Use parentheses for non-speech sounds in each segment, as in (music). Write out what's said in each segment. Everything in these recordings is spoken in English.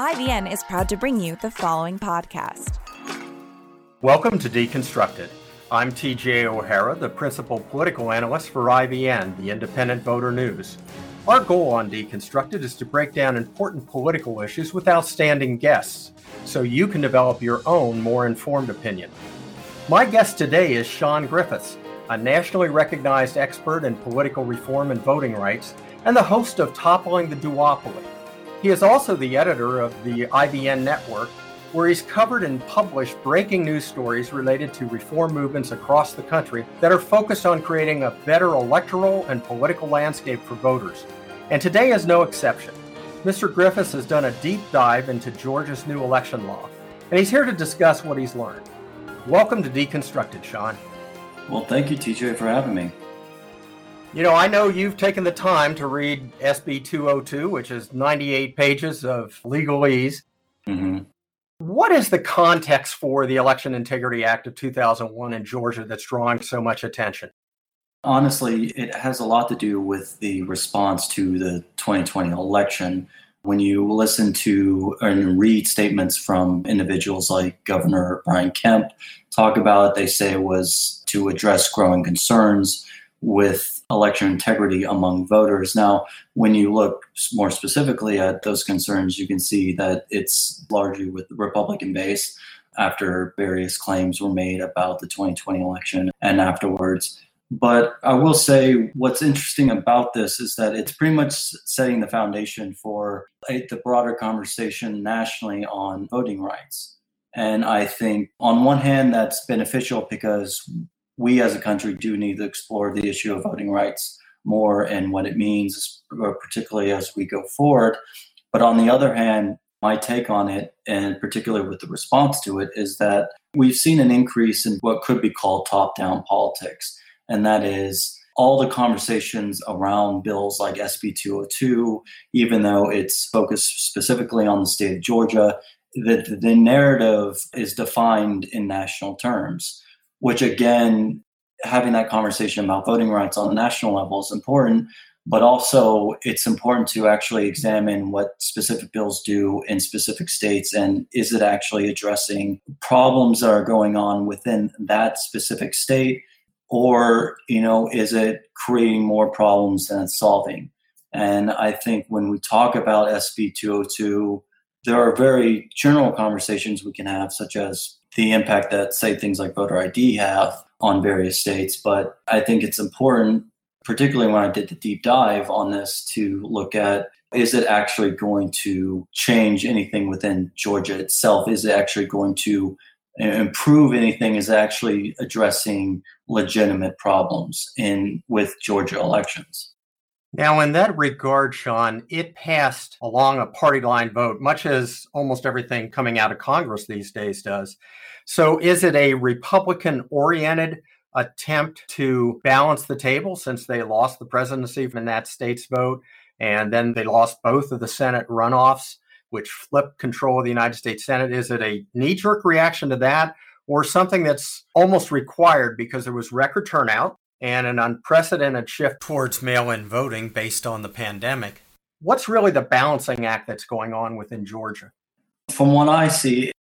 IVN is proud to bring you the following podcast. Welcome to Deconstructed. I'm TJ O'Hara, the principal political analyst for IVN, the Independent Voter News. Our goal on Deconstructed is to break down important political issues with outstanding guests so you can develop your own more informed opinion. My guest today is Shawn Griffiths, a nationally recognized expert in political reform and voting rights, and the host of Toppling the Duopoly he is also the editor of the IVN Network, where he's covered and published breaking news stories related to reform movements across the country that are focused on creating a better electoral and political landscape for voters. And today is no exception. Mr. Griffiths has done a deep dive into Georgia's new election law, and he's here to discuss what he's learned. Welcome to Deconstructed, Shawn. Well, thank you, TJ, for having me. You know, I know you've taken the time to read SB 202, which is 98 pages of legalese. Mm-hmm. What is the context for the Election Integrity Act of 2001 in Georgia that's drawing so much attention? Honestly, it has a lot to do with the response to the 2020 election. When you listen to and read statements from individuals like Governor Brian Kemp talk about it, they say it was to address growing concerns with election integrity among voters. Now, when you look more specifically at those concerns, you can see that it's largely with the Republican base after various claims were made about the 2020 election and afterwards. But I will say what's interesting about this is that it's pretty much setting the foundation for the broader conversation nationally on voting rights. And I think on one hand, that's beneficial because we as a country do need to explore the issue of voting rights more and what it means, particularly as we go forward. But on the other hand, my take on it, and particularly with the response to it, is that we've seen an increase in what could be called top down politics. And that is all the conversations around bills like SB 202, even though it's focused specifically on the state of Georgia, the, the narrative is defined in national terms which again, having that conversation about voting rights on a national level is important, but also it's important to actually examine what specific bills do in specific states and is it actually addressing problems that are going on within that specific state? Or you know is it creating more problems than it's solving? And i think when we talk about sb 202 there are very general conversations we can have such as the impact that, say, things like voter ID have on various states. But I think it's important, particularly when I did the deep dive on this, to look at is it actually going to change anything within Georgia itself? Is it actually going to uh, improve anything? Is actually addressing legitimate problems in with Georgia elections? Now, in that regard, Shawn, it passed along a party line vote, much as almost everything coming out of Congress these days does. So, is it a Republican oriented attempt to balance the table since they lost the presidency in that state's vote? And then they lost both of the Senate runoffs, which flipped control of the United States Senate. Is it a knee jerk reaction to that? Or something that's almost required because there was record turnout and an unprecedented shift towards mail in voting based on the pandemic. What's really the balancing act that's going on within Georgia? From what I see,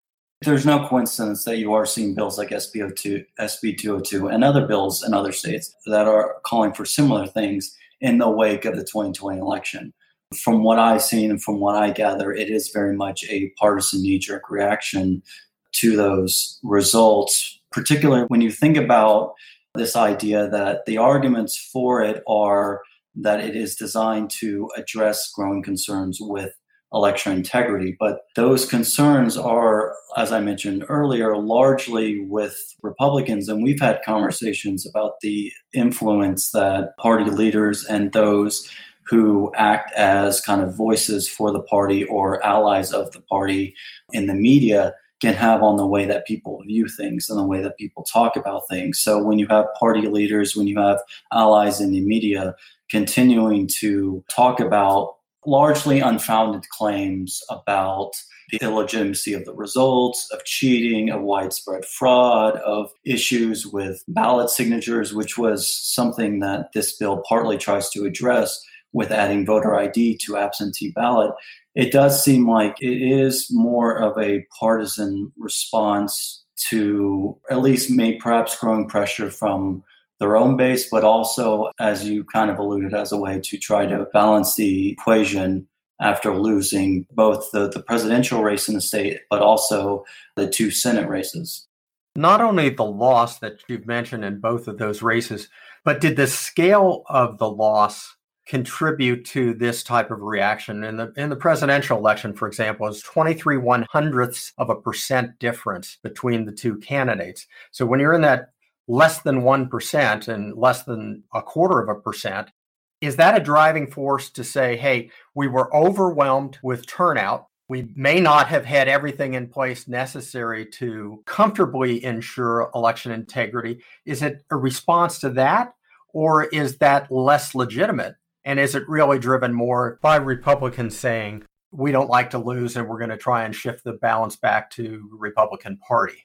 there's no coincidence that you are seeing bills like SB02, SB 202 and other bills in other states that are calling for similar things in the wake of the 2020 election. From what I've seen and from what I gather, it is very much a partisan knee jerk reaction to those results, particularly when you think about this idea that the arguments for it are that it is designed to address growing concerns with election integrity. But those concerns are, as I mentioned earlier, largely with Republicans. And we've had conversations about the influence that party leaders and those who act as kind of voices for the party or allies of the party in the media can have on the way that people view things and the way that people talk about things. So when you have party leaders, when you have allies in the media continuing to talk about largely unfounded claims about the illegitimacy of the results, of cheating, of widespread fraud, of issues with ballot signatures, which was something that this bill partly tries to address with adding voter ID to absentee ballot it does seem like it is more of a partisan response to at least may perhaps growing pressure from their own base, but also, as you kind of alluded, as a way to try to balance the equation after losing both the, the presidential race in the state, but also the two Senate races. Not only the loss that you've mentioned in both of those races, but did the scale of the loss contribute to this type of reaction? In the in the presidential election, for example, is 23 one hundredths of a percent difference between the two candidates. So when you're in that less than 1% and less than a quarter of a percent, is that a driving force to say, hey, we were overwhelmed with turnout? We may not have had everything in place necessary to comfortably ensure election integrity. Is it a response to that, or is that less legitimate? And is it really driven more by Republicans saying, we don't like to lose and we're going to try and shift the balance back to Republican Party?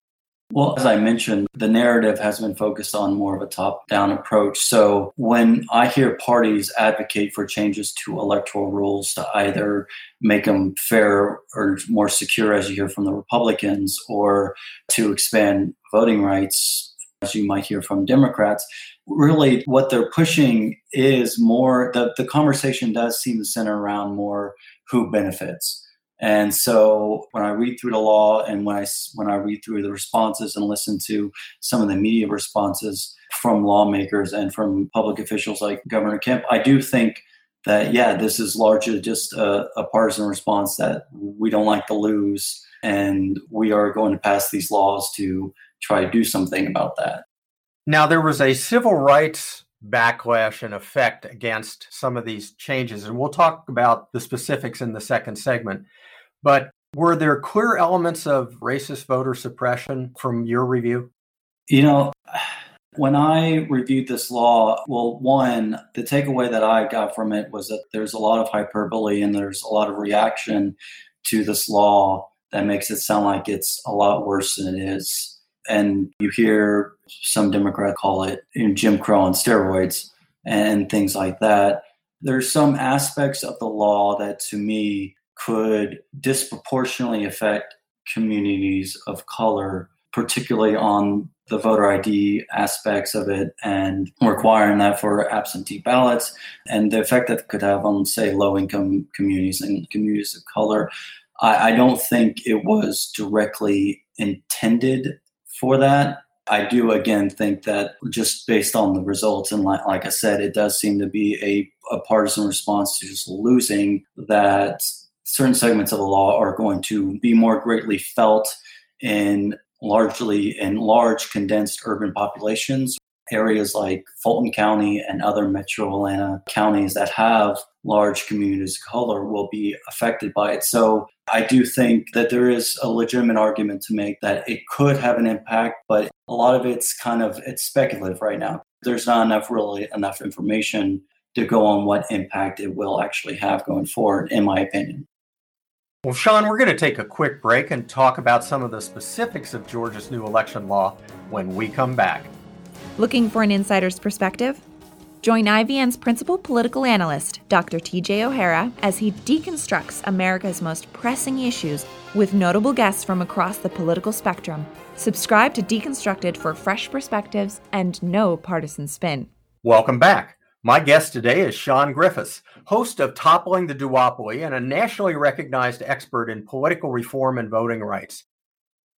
Well, as I mentioned, the narrative has been focused on more of a top down approach. So when I hear parties advocate for changes to electoral rules to either make them fair or more secure, as you hear from the Republicans, or to expand voting rights, as you might hear from Democrats, really what they're pushing is more the, the conversation does seem to center around more who benefits. And so when I read through the law and when I when I read through the responses and listen to some of the media responses from lawmakers and from public officials like Governor Kemp, I do think that yeah, this is largely just a, a partisan response that we don't like to lose, and we are going to pass these laws to try to do something about that. Now there was a civil rights backlash and effect against some of these changes. And we'll talk about the specifics in the second segment. But were there clear elements of racist voter suppression from your review? You know, when I reviewed this law, well, one, the takeaway that I got from it was that there's a lot of hyperbole and there's a lot of reaction to this law that makes it sound like it's a lot worse than it is. And you hear some Democrat call it Jim Crow on steroids and things like that. There's some aspects of the law that to me could disproportionately affect communities of color, particularly on the voter ID aspects of it and requiring that for absentee ballots and the effect that could have on, say, low income communities and communities of color. I, I don't think it was directly intended for that. I do again think that just based on the results, and like, like I said, it does seem to be a, a partisan response to just losing that certain segments of the law are going to be more greatly felt in largely in large condensed urban populations areas like fulton county and other metro atlanta counties that have large communities of color will be affected by it so i do think that there is a legitimate argument to make that it could have an impact but a lot of it's kind of it's speculative right now there's not enough really enough information to go on what impact it will actually have going forward in my opinion well, Shawn, we're going to take a quick break and talk about some of the specifics of Georgia's new election law when we come back. Looking for an insider's perspective? Join IVN's principal political analyst, Dr. TJ O'Hara, as he deconstructs America's most pressing issues with notable guests from across the political spectrum. Subscribe to Deconstructed for fresh perspectives and no partisan spin. Welcome back. My guest today is Shawn Griffiths, host of Toppling the Duopoly and a nationally recognized expert in political reform and voting rights.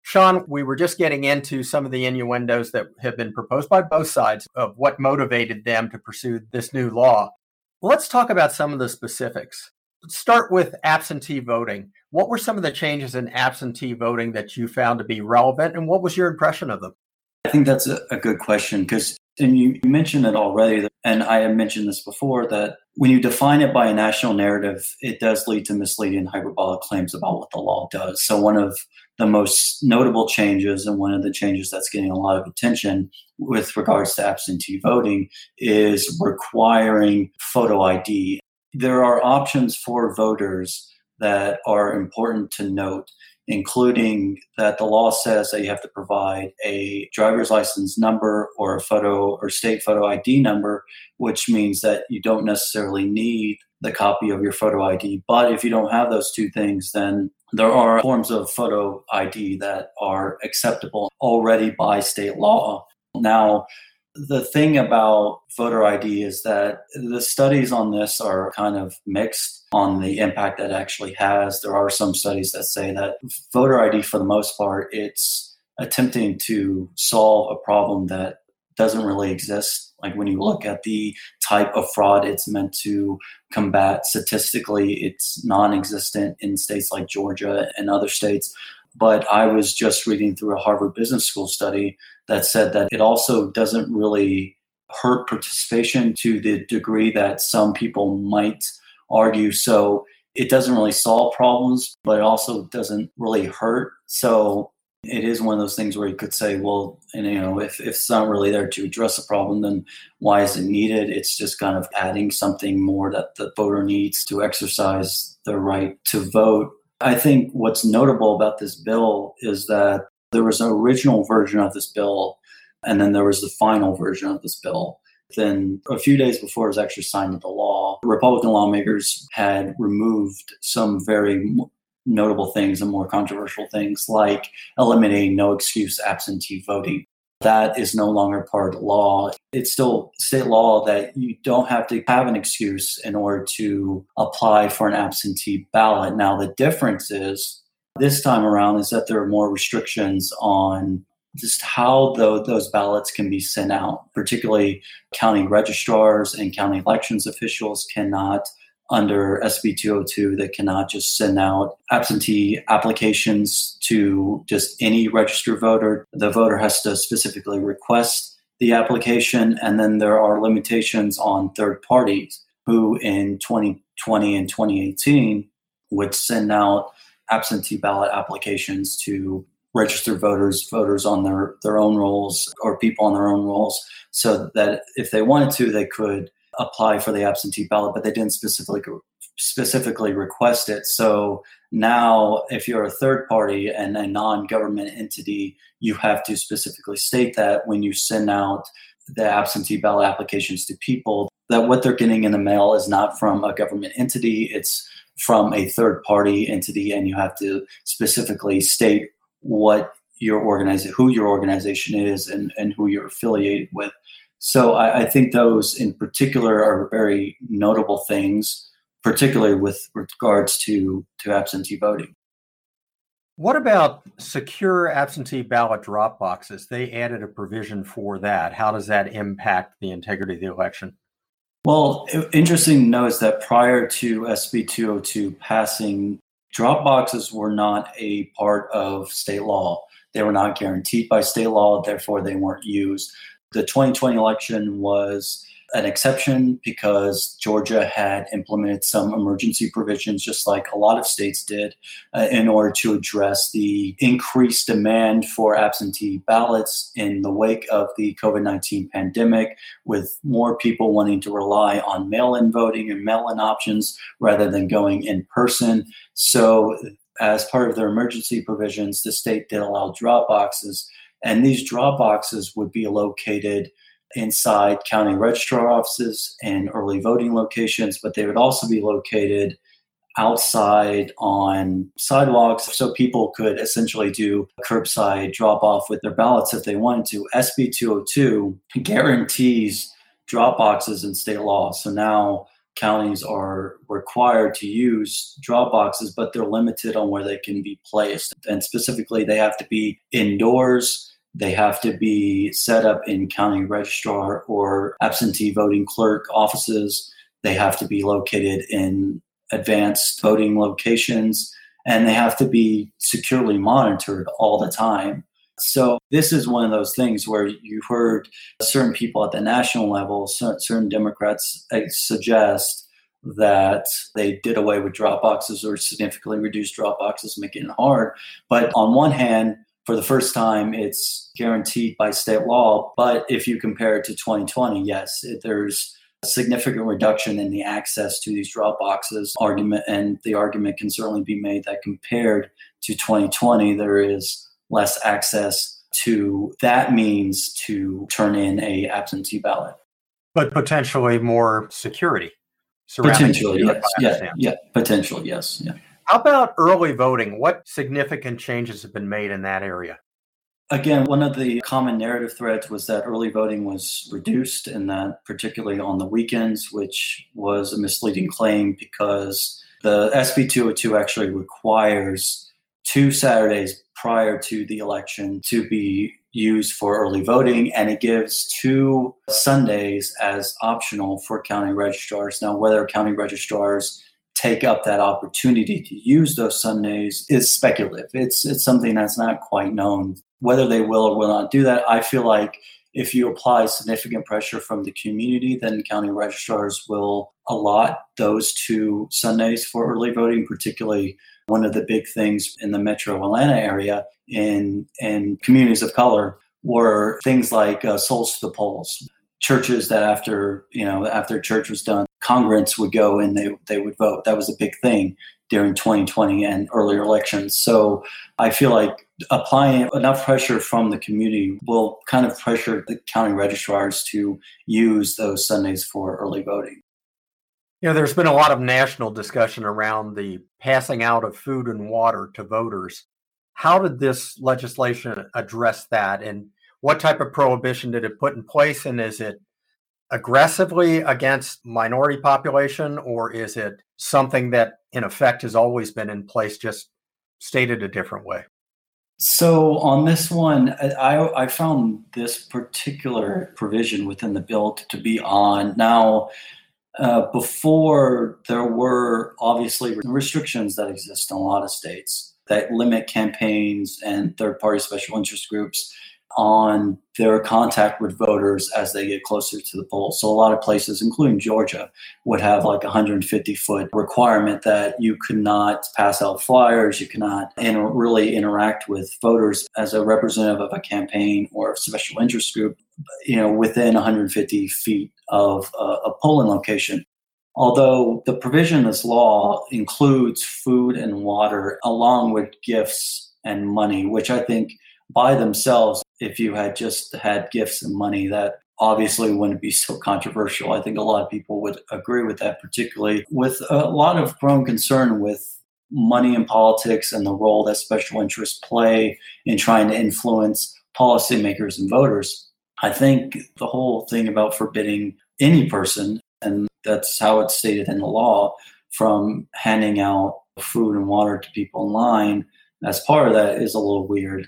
Shawn, we were just getting into some of the innuendos that have been proposed by both sides of what motivated them to pursue this new law. Let's talk about some of the specifics. Let's start with absentee voting. What were some of the changes in absentee voting that you found to be relevant, and what was your impression of them? I think that's a, a good question because and you mentioned it already, and I have mentioned this before that when you define it by a national narrative, it does lead to misleading hyperbolic claims about what the law does. So, one of the most notable changes, and one of the changes that's getting a lot of attention with regards to absentee voting, is requiring photo ID. There are options for voters that are important to note including that the law says that you have to provide a driver's license number or a photo or state photo ID number, which means that you don't necessarily need the copy of your photo ID. But if you don't have those two things, then there are forms of photo ID that are acceptable already by state law. Now, the thing about voter ID is that the studies on this are kind of mixed on the impact that actually has. There are some studies that say that voter ID, for the most part, it's attempting to solve a problem that doesn't really exist. Like when you look at the type of fraud it's meant to combat, statistically, it's non existent in states like Georgia and other states. But I was just reading through a Harvard Business School study that said that it also doesn't really hurt participation to the degree that some people might argue. So it doesn't really solve problems, but it also doesn't really hurt. So it is one of those things where you could say, well, and, you know, if, if it's not really there to address a problem, then why is it needed? It's just kind of adding something more that the voter needs to exercise their right to vote. I think what's notable about this bill is that there was an original version of this bill, and then there was the final version of this bill. Then, a few days before it was actually signed into law, Republican lawmakers had removed some very notable things and more controversial things, like eliminating no excuse absentee voting. That is no longer part of law. It's still state law that you don't have to have an excuse in order to apply for an absentee ballot. Now, the difference is this time around is that there are more restrictions on just how the, those ballots can be sent out. Particularly, county registrars and county elections officials cannot, under SB 202, they cannot just send out absentee applications to just any registered voter. The voter has to specifically request the application, and then there are limitations on third parties who in 2020 and 2018 would send out absentee ballot applications to registered voters, voters on their, their own rolls or people on their own rolls, so that if they wanted to, they could apply for the absentee ballot, but they didn't specifically specifically request it. So now, if you're a third party and a non-government entity, you have to specifically state that when you send out the absentee ballot applications to people, that what they're getting in the mail is not from a government entity; it's from a third party entity and you have to specifically state what your organization who your organization is and, and who you're affiliated with so I, I think those in particular are very notable things particularly with regards to to absentee voting what about secure absentee ballot drop boxes they added a provision for that how does that impact the integrity of the election well, interesting to note is that prior to SB 202 passing, drop boxes were not a part of state law. They were not guaranteed by state law, therefore, they weren't used. The 2020 election was an exception because Georgia had implemented some emergency provisions, just like a lot of states did, uh, in order to address the increased demand for absentee ballots in the wake of the COVID 19 pandemic, with more people wanting to rely on mail in voting and mail in options rather than going in person. So, as part of their emergency provisions, the state did allow drop boxes. And these drop boxes would be located inside county registrar offices and early voting locations, but they would also be located outside on sidewalks so people could essentially do curbside drop off with their ballots if they wanted to. SB 202 guarantees drop boxes in state law. So now counties are required to use drop boxes, but they're limited on where they can be placed. And specifically, they have to be indoors they have to be set up in county registrar or absentee voting clerk offices. They have to be located in advanced voting locations and they have to be securely monitored all the time. So, this is one of those things where you've heard certain people at the national level, certain Democrats uh, suggest that they did away with drop boxes or significantly reduced drop boxes, making it hard. But on one hand, for the first time, it's guaranteed by state law. But if you compare it to 2020, yes, it, there's a significant reduction in the access to these drop boxes argument. And the argument can certainly be made that compared to 2020, there is less access to that means to turn in a absentee ballot. But potentially more security. potentially, yes, yeah, yeah, potentially, yes, yeah. How about early voting? What significant changes have been made in that area? Again, one of the common narrative threads was that early voting was reduced, and that particularly on the weekends, which was a misleading claim because the SB 202 actually requires two Saturdays prior to the election to be used for early voting, and it gives two Sundays as optional for county registrars. Now, whether county registrars take up that opportunity to use those Sundays is speculative. It's it's something that's not quite known. Whether they will or will not do that, I feel like if you apply significant pressure from the community, then county registrars will allot those two Sundays for early voting, particularly one of the big things in the metro Atlanta area in, in communities of color were things like uh, souls to the polls. Churches that after you know after church was done congregants would go and they they would vote. That was a big thing during 2020 and earlier elections. So i feel like applying enough pressure from the community will kind of pressure the county registrars to use those sundays for early voting you know there's been a lot of national discussion around the passing out of food and water to voters. How did this legislation address that and what type of prohibition did it put in place and is it aggressively against minority population or is it something that in effect has always been in place just stated a different way? So on this one i, I found this particular provision within the bill to be on. Now uh, before there were obviously restrictions that exist in a lot of states that limit campaigns and third party special interest groups on their contact with voters as they get closer to the polls. So a lot of places, including Georgia, would have like a 150 foot requirement that you could not pass out flyers, you cannot inter- really interact with voters as a representative of a campaign or a special interest group, you know, within 150 feet of a, a polling location. Although the provision in this law includes food and water along with gifts and money, which I think by themselves if you had just had gifts and money that obviously wouldn't be so (laughs) controversial i think a lot of people would agree with that particularly with a lot of grown concern with money in politics and the role that special interests play in trying to influence policymakers and voters i think the whole thing about forbidding any person and that's how it's stated in the law from handing out food and water to people in line as part of that is a little weird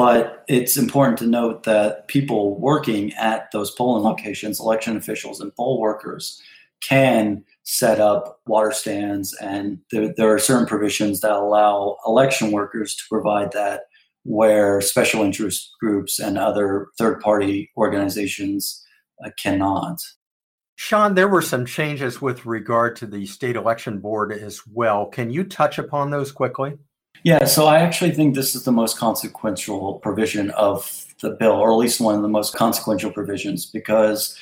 but it's important to note that people working at those polling locations, election officials and poll workers, can set up water stands. And there, there are certain provisions that allow election workers to provide that where special interest groups and other third party organizations uh, cannot. Shawn, there were some changes with regard to the state election board as well. Can you touch upon those quickly? Yeah, so I actually think this is the most consequential provision of the bill, or at least one of the most consequential provisions, because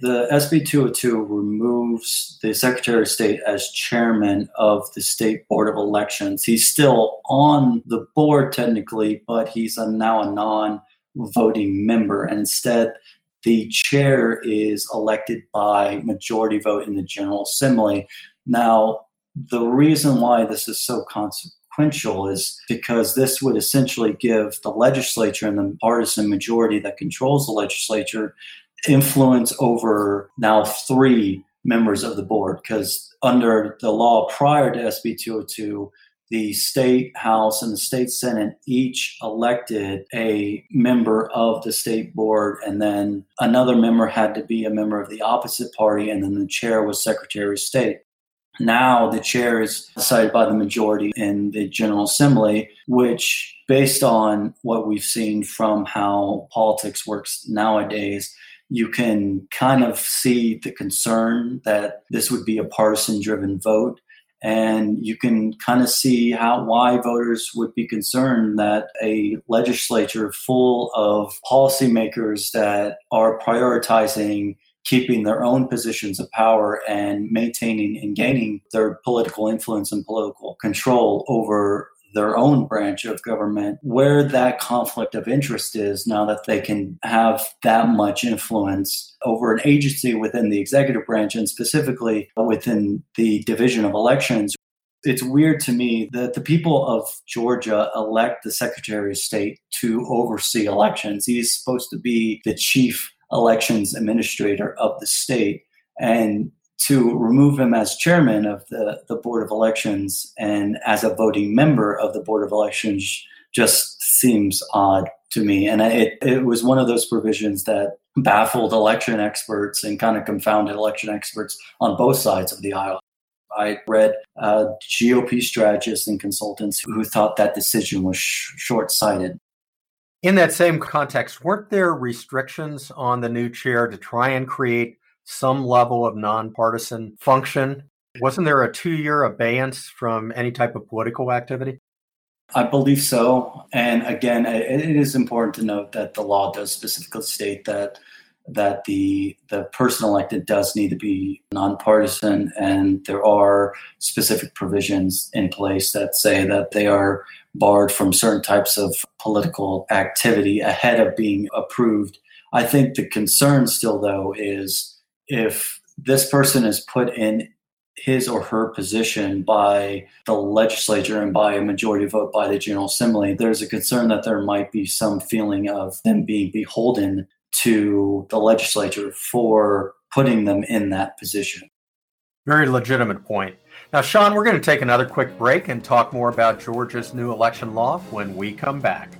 the SB 202 removes the Secretary of State as chairman of the State Board of Elections. He's still on the board technically, but he's a, now a non voting member. And instead, the chair is elected by majority vote in the General Assembly. Now, the reason why this is so consequential consequential is because this would essentially give the legislature and the partisan majority that controls the legislature influence over now three members of the board. Because under the law prior to SB 202, the state house and the state senate each elected a member of the state board and then another member had to be a member of the opposite party and then the chair was secretary of state now the chair is decided by the majority in the General Assembly, which, based on what we've seen from how politics works nowadays, you can kind of see the concern that this would be a partisan driven vote and you can kind of see how why voters would be concerned that a legislature full of policymakers that are prioritizing keeping their own positions of power and maintaining and gaining their political influence and political control over their own branch of government, where that conflict of interest is now that they can have that much influence over an agency within the executive branch and specifically within the division of elections. It's weird to me that the people of Georgia elect the Secretary of State to oversee elections. He's supposed to be the chief elections administrator of the state. And to remove him as chairman of the, the Board of Elections and as a voting member of the Board of Elections just seems odd to me. And it, it was one of those provisions that baffled election experts and kind of confounded election experts on both sides of the aisle. I read uh, GOP strategists and consultants who thought that decision was sh- short sighted. In that same context, weren't there restrictions on the new chair to try and create some level of nonpartisan function. Wasn't there a two year abeyance from any type of political activity? I believe so. And again, it is important to note that the law does specifically state that that the the person elected does need to be nonpartisan, and there are specific provisions in place that say that they are barred from certain types of political activity ahead of being approved. I think the concern still, though, is if this person is put in his or her position by the legislature and by a majority vote by the General Assembly, there's a concern that there might be some feeling of them being beholden to the legislature for putting them in that position. Very legitimate point. Now, Shawn, we're going to take another quick break and talk more about Georgia's new election law when we come back.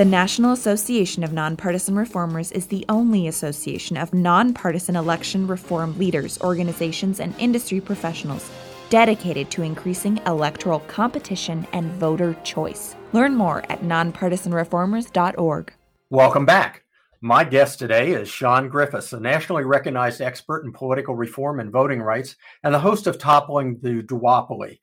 The National Association of Nonpartisan Reformers is the only association of nonpartisan election reform leaders, organizations, and industry professionals dedicated to increasing electoral competition and voter choice. Learn more at nonpartisanreformers.org. Welcome back. My guest today is Shawn Griffiths, a nationally recognized expert in political reform and voting rights, and the host of Toppling the Duopoly.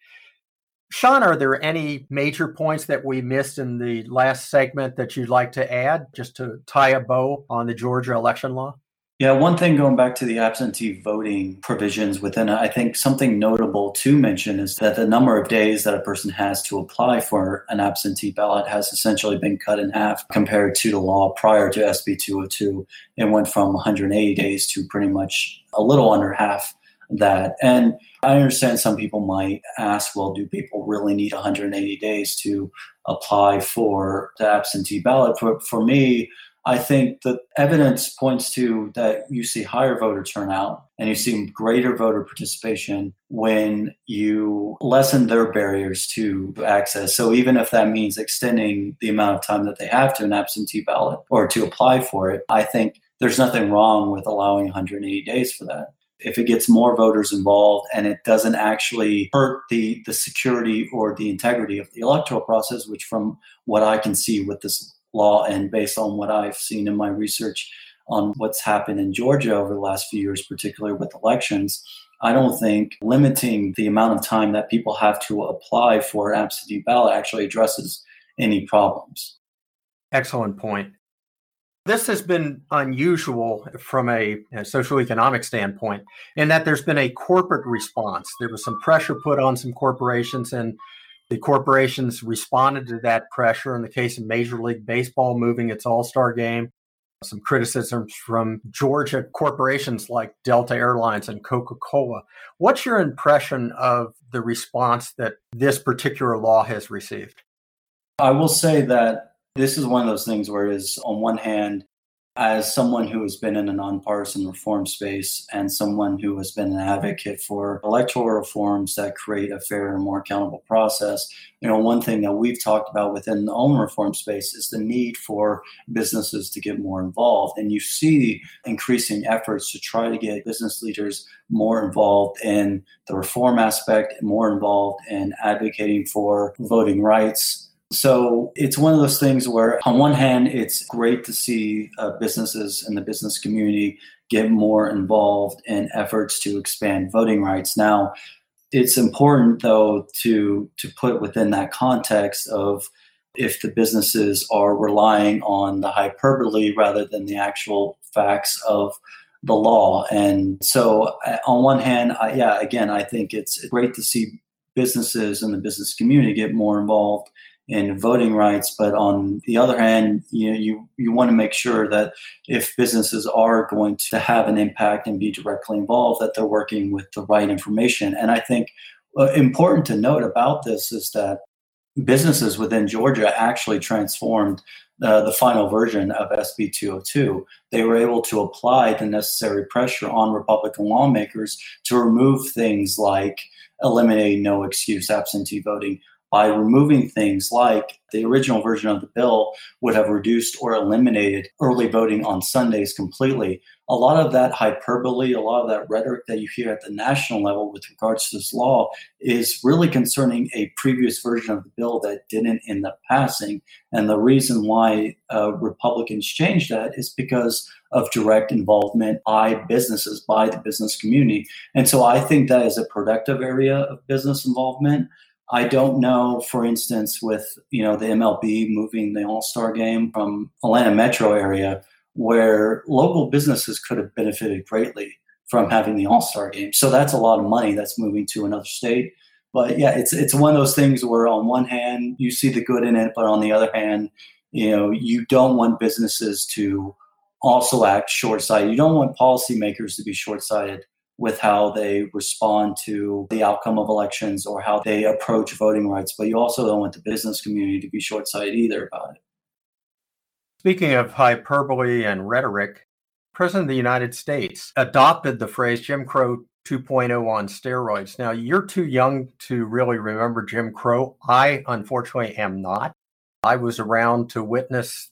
Shawn, are there any major points that we missed in the last segment that you'd like to add just to tie a bow on the Georgia election law? Yeah, one thing going back to the absentee voting provisions within it, I think something notable to mention is that the number of days that a person has to apply for an absentee ballot has essentially been cut in half compared to the law prior to SB 202. It went from 180 days to pretty much a little under half that. And I understand some people might ask, well, do people really need 180 days to apply for the absentee ballot? For, for me, I think the evidence points to that you see higher voter turnout and you see greater voter participation when you lessen their barriers to access. So even if that means extending the amount of time that they have to an absentee ballot or to apply for it, I think there's nothing wrong with allowing 180 days for that if it gets more voters involved and it doesn't actually hurt the, the security or the integrity of the electoral process, which from what I can see with this law and based on what I've seen in my research on what's happened in Georgia over the last few years, particularly with elections, I don't think limiting the amount of time that people have to apply for an absentee ballot actually addresses any problems. Excellent point. This has been unusual from a, a social economic standpoint in that there's been a corporate response. There was some pressure put on some corporations, and the corporations responded to that pressure. In the case of Major League Baseball moving its All Star game, some criticisms from Georgia corporations like Delta Airlines and Coca Cola. What's your impression of the response that this particular law has received? I will say that this is one of those things where is on one hand as someone who has been in a nonpartisan reform space and someone who has been an advocate for electoral reforms that create a fairer and more accountable process, you know, one thing that we've talked about within the own reform space is the need for businesses to get more involved. And you see increasing efforts to try to get business leaders more involved in the reform aspect, more involved in advocating for voting rights so it's one of those things where, on one hand, it's great to see uh, businesses and the business community get more involved in efforts to expand voting rights. Now, it's important though to to put within that context of if the businesses are relying on the hyperbole rather than the actual facts of the law. And so, uh, on one hand, I, yeah, again, I think it's great to see businesses and the business community get more involved in voting rights. But on the other hand, you know, you, you want to make sure that if businesses are going to have an impact and be directly involved, that they're working with the right information. And I think uh, important to note about this is that businesses within Georgia actually transformed uh, the final version of SB 202. They were able to apply the necessary pressure on Republican lawmakers to remove things like eliminating no excuse absentee voting, by removing things like the original version of the bill would have reduced or eliminated early voting on Sundays completely. A lot of that hyperbole, a lot of that rhetoric that you hear at the national level with regards to this law is really concerning a previous version of the bill that didn't end up passing. And the reason why uh, Republicans changed that is because of direct involvement by businesses, by the business community. And so I think that is a productive area of business involvement. I don't know, for instance, with you know the MLB moving the All Star game from Atlanta metro area, where local businesses could have benefited greatly from having the All Star game. So that's a lot of money that's moving to another state. But yeah, it's it's one of those things where on one hand you see the good in it, but on the other hand, you know you don't want businesses to also act short sighted. You don't want policymakers to be short sighted with how they respond to the outcome of elections or how they approach voting rights. But you also don't want the business community to be short sighted either about it. Speaking of hyperbole and rhetoric, President of the United States adopted the phrase Jim Crow 2.0 on steroids. Now, you're too young to really remember Jim Crow. I, unfortunately, am not. I was around to witness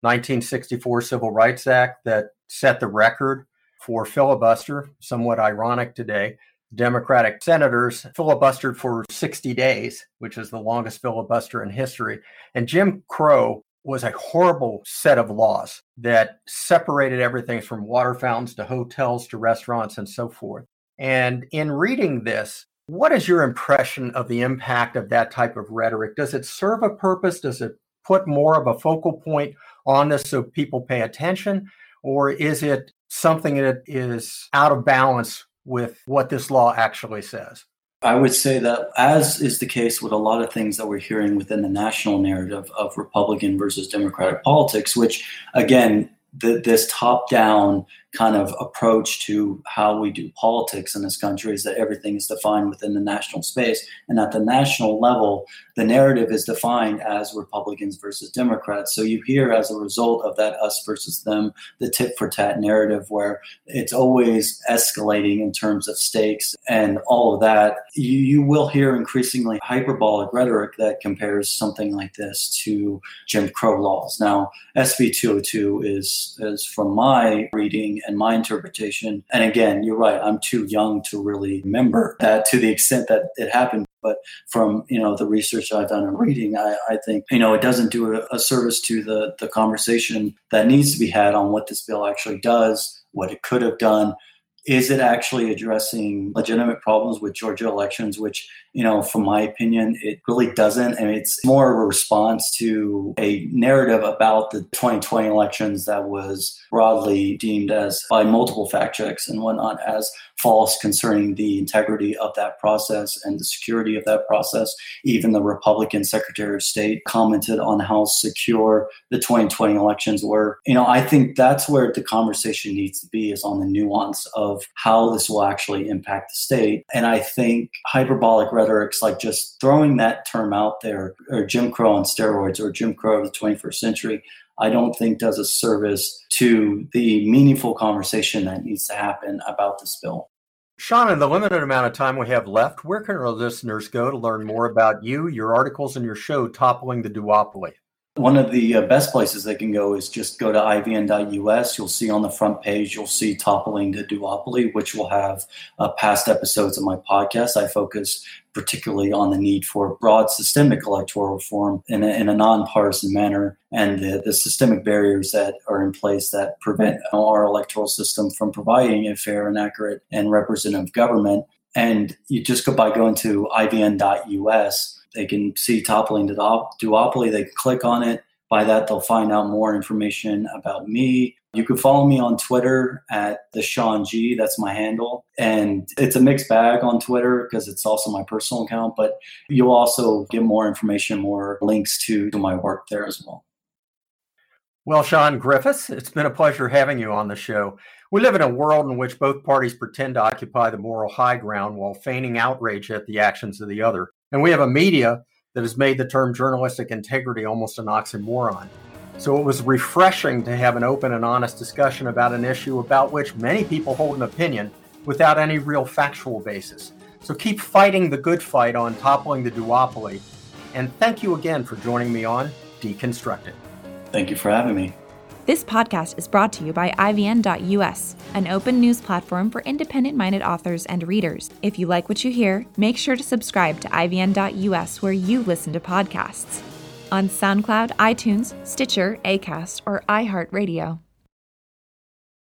1964 Civil Rights Act that set the record for filibuster, somewhat ironic today. Democratic senators filibustered for 60 days, which is the longest filibuster in history. And Jim Crow was a horrible set of laws that separated everything from water fountains to hotels to restaurants and so forth. And in reading this, what is your impression of the impact of that type of rhetoric? Does it serve a purpose? Does it put more of a focal point on this so people pay attention? Or is it something that is out of balance with what this law actually says? I would say that, as is the case with a lot of things that we're hearing within the national narrative of Republican versus Democratic politics, which, again, the, this top down kind of approach to how we do politics in this country is that everything is defined within the national space. And at the national level, the narrative is defined as Republicans versus Democrats. So you hear, as a result of that us versus them, the tit for tat narrative where it's always escalating in terms of stakes and all of that. You, you will hear increasingly hyperbolic rhetoric that compares something like this to Jim Crow laws. Now, SB 202 is, is from my reading and my interpretation. And again, you're right. I'm too young to really remember that to the extent that it happened. But from you know the research I've done and reading, I, I think you know it doesn't do a, a service to the the conversation that needs to be had on what this bill actually does, what it could have done, is it actually addressing legitimate problems with Georgia elections, which, you know, from my opinion, it really doesn't. And it's more of a response to a narrative about the 2020 elections that was broadly deemed as by multiple fact checks and whatnot as false concerning the integrity of that process and the security of that process. Even the Republican Secretary of State commented on how secure the 2020 elections were. You know, I think that's where the conversation needs to be is on the nuance of how this will actually impact the state. And I think hyperbolic rhetorics like just throwing that term out there, or Jim Crow on steroids, or Jim Crow of the 21st century, I don't think does a service to the meaningful conversation that needs to happen about this bill. Shawn, in the limited amount of time we have left, where can our listeners go to learn more about you, your articles, and your show, Toppling the Duopoly? One of the uh, best places they can go is just go to ivn.us. You'll see on the front page, you'll see Toppling the Duopoly, which will have uh, past episodes of my podcast. I focus particularly on the need for broad systemic electoral reform in a, in a nonpartisan manner and the, the systemic barriers that are in place that prevent our electoral system from providing a fair and accurate and representative government. And you just go by going to ivn.us, they can see toppling duopoly, they can click on it. By that, they'll find out more information about me, You can follow me on Twitter at the Shawn G. That's my handle. And it's a mixed bag on Twitter because it's also my personal account, but you'll also get more information, more links to, to my work there as well. Well, Shawn Griffiths, it's been a pleasure having you on the show. We live in a world in which both parties pretend to occupy the moral high ground while feigning outrage at the actions of the other. And we have a media that has made the term journalistic integrity almost an oxymoron. So it was refreshing to have an open and honest discussion about an issue about which many people hold an opinion without any real factual basis. So keep fighting the good fight on toppling the duopoly. And thank you again for joining me on Deconstructed. Thank you for having me. This podcast is brought to you by IVN.us, an open news platform for independent minded authors and readers. If you like what you hear, make sure to subscribe to IVN.us where you listen to podcasts on SoundCloud, iTunes, Stitcher, Acast, or iHeartRadio.